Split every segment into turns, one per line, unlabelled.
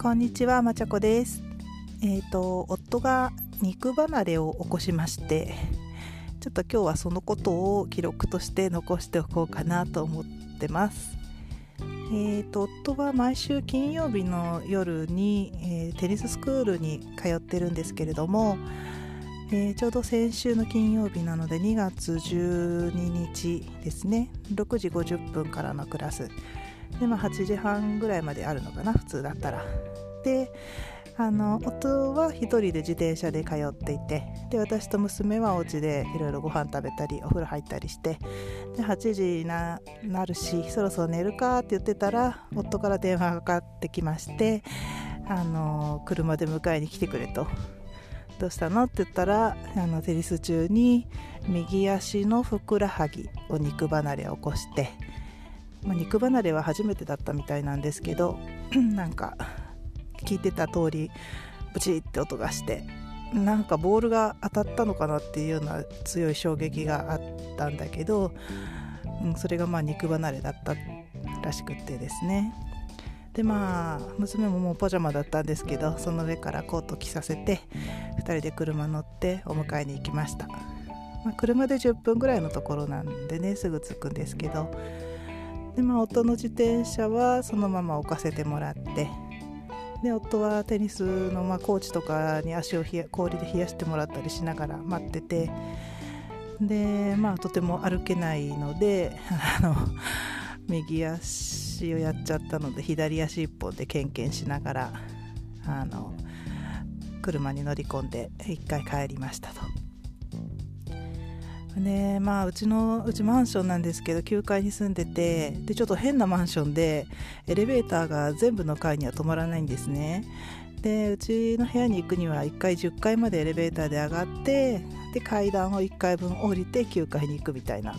こんにちは、まちゃこです。えっ、と、夫が肉離れを起こしまして、ちょっと今日はそのことを記録として残しておこうかなと思ってます。えっ、と、夫は毎週金曜日の夜に、えーテニススクールに通ってるんですけれども、えーちょうど先週の金曜日なので2月12日ですね6時50分からのクラスで、まあ、8時半ぐらいまであるのかな普通だったら。であの夫は一人で自転車で通っていてで私と娘はお家でいろいろご飯食べたりお風呂入ったりしてで8時にななるしそろそろ寝るかって言ってたら夫から電話がかかってきましてあの車で迎えに来てくれと。どうしたのって言ったらあのテニス中に右足のふくらはぎを肉離れを起こして、まあ、肉離れは初めてだったみたいなんですけど なんか聞いてた通りブチって音がしてなんかボールが当たったのかなっていうような強い衝撃があったんだけど、うん、それがまあ肉離れだったらしくてですね。でまあ娘ももうパジャマだったんですけどその上からコート着させて2人で車乗ってお迎えに行きました、まあ、車で10分ぐらいのところなんでねすぐ着くんですけどでまあ夫の自転車はそのまま置かせてもらってで夫はテニスのまあコーチとかに足を氷で冷やしてもらったりしながら待っててでまあとても歩けないので あの右足をやっちゃったので左足一本でケンケンしながらあの車に乗り込んで一回帰りましたと。でまあうちのうちマンションなんですけど9階に住んでてでちょっと変なマンションでエレベーターが全部の階には止まらないんですね。でうちの部屋に行くには1階10階までエレベーターで上がってで階段を1階分降りて9階に行くみたいな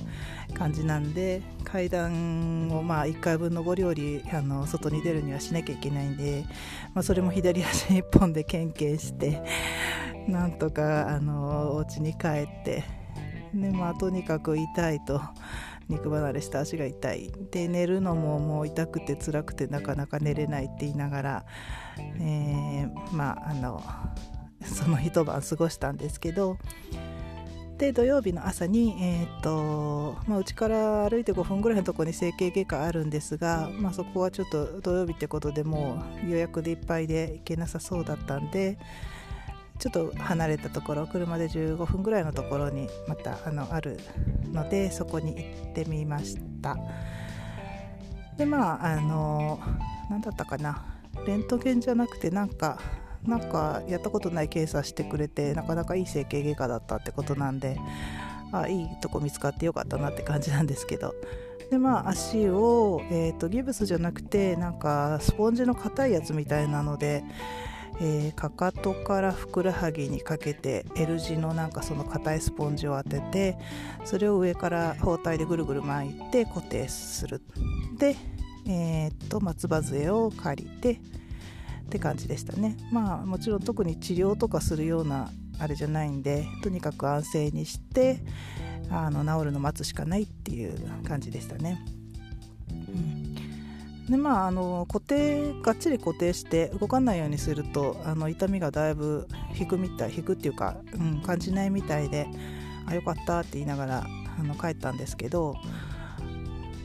感じなんで階段をまあ1階分上り下りあの外に出るにはしなきゃいけないんで、まあ、それも左足1本でケンケンしてなんとかあのお家に帰ってでまあとにかく痛いと 肉離れした足が痛い。で寝るのももう痛くて辛くてなかなか寝れないって言いながら、えーまああのその一晩過ごしたんですけど。で土曜日の朝に、えーとまあ、うちから歩いて5分ぐらいのところに整形外科あるんですが、まあ、そこはちょっと土曜日ってことでもう予約でいっぱいで行けなさそうだったんでちょっと離れたところ車で15分ぐらいのところにまたあのあるのでそこに行ってみました。でまああの何だったかな。レントゲンじゃなくてなんかなんかやったことない検査してくれてなかなかいい整形外科だったってことなんであいいとこ見つかってよかったなって感じなんですけど。でまあ足を、えー、とギブスじゃなくてなんかスポンジの硬いやつみたいなのでえーかかとからふくらはぎにかけて L 字のなんかその硬いスポンジを当ててそれを上から包帯でぐるぐる巻いて固定する。で、えーっと松葉杖を借りてって感じでしたね。まあもちろん特に治療とかするようなあれじゃないんでとにかく安静にしてあの治るの待つしかないっていう感じでしたね。うん。でまあ、あの固定がっちり固定して動かないようにするとあの痛みがだいぶ引くみたい引くっていうか、うん、感じないみたいであよかったって言いながらあの帰ったんですけど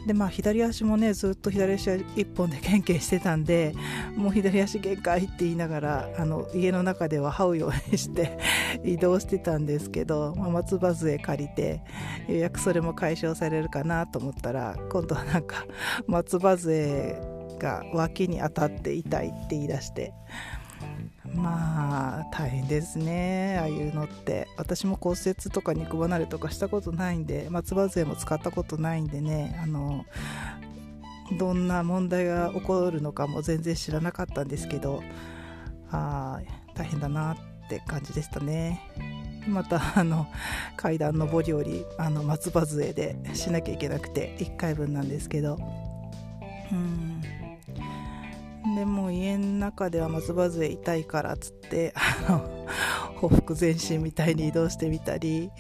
でまあ左足もねずっと左足一本でケンケンしてたんでもう左足限界って言いながらあの家の中では這うようにして 移動してたんですけど、まあ、松葉杖借りてようやくそれも解消されるかなと思ったら今度はなんか松葉杖が脇に当たって痛いって言い出して。まあ大変ですねああいうのって。私も骨折とか肉離れとかしたことないんで松葉杖も使ったことないんでねあのどんな問題が起こるのかも全然知らなかったんですけどあ大変だなって感じでしたね。またあの階段上り下りあの松葉杖でしなきゃいけなくて1回分なんですけど。うん。でも家の中では松葉杖痛いからっつってあの ほふ前進みたいに移動してみたり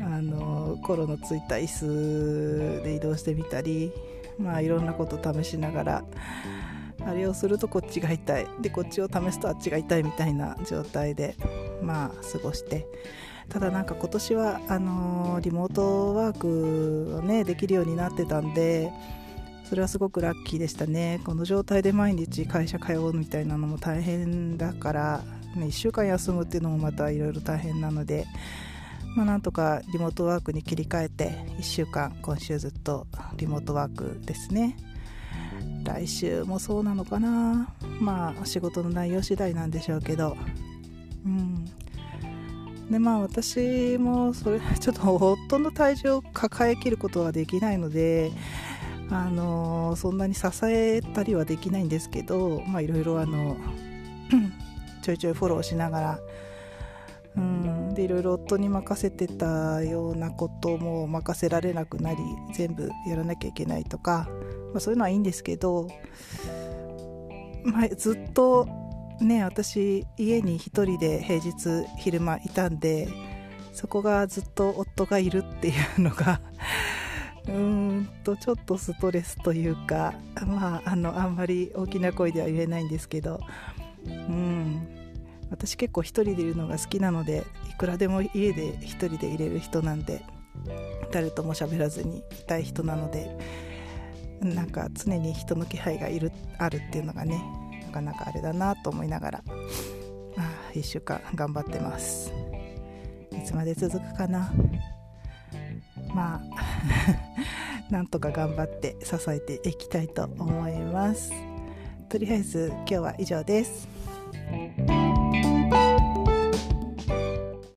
あのコロのついた椅子で移動してみたりまあいろんなこと試しながらあれをするとこっちが痛い。でこっちを試すとあっちが痛いみたいな状態でまあ過ごして。ただなんか今年はあの、リモートワークをねできるようになってたんでそれはすごくラッキーでしたね。この状態で毎日会社通うみたいなのも大変だから、ね、1週間休むっていうのもまたいろいろ大変なのでまあ、なんとかリモートワークに切り替えて1週間今週ずっとリモートワークですね。来週もそうなのかな。まあ仕事の内容次第なんでしょうけど。うん。でまあ私もそれ ちょっと夫の体重を抱えきることはできないのであのそんなに支えたりはできないんですけどいろいろちょいちょいフォローしながらうんでいろいろ夫に任せてたようなことも任せられなくなり全部やらなきゃいけないとか、まあ、そういうのはいいんですけど、まあ、ずっとね私家に1人で平日昼間いたんでそこがずっと夫がいるっていうのがうんとちょっとストレスというかまああのあんまり大きな声では言えないんですけどうん。私結構一人でいるのが好きなのでいくらでも家で一人でいれる人なんで誰とも喋らずにいたい人なのでなんか常に人の気配がいるあるっていうのがねなかなかあれだなと思いながらあ1週間頑張ってます。いつまで続くかな。まあ なんとか頑張って支えていきたいと思います。とりあえず今日は以上です。